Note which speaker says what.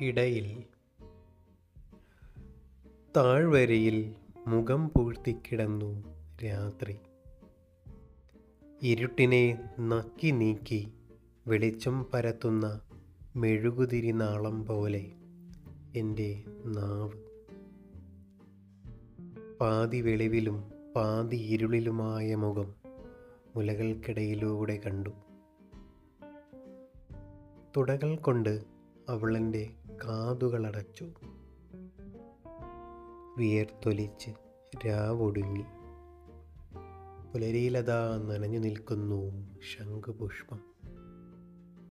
Speaker 1: ഇടയിൽ. താഴ്വരയിൽ മുഖം പൂഴ്ത്തിക്കിടന്നു രാത്രി. ഇരുട്ടിനെ നക്കി നീക്കി വെളിച്ചം പരത്തുന്ന മെഴുകുതിരി നാളം പോലെ എന്റെ നാവ്. പാതി വെളിവിലും പാതി ഇരുളിലുമായ മുഖം മുലകൾക്കിടയിലൂടെ കണ്ടു. തുടകൾ കൊണ്ട് അവളെന്റെ കാതുകളടച്ചു. വിയർത്തൊലിച്ച് രാവൊടുങ്ങി. പുലരിയിലതാ നനഞ്ഞു നിൽക്കുന്നു ശംഖുപുഷ്പം.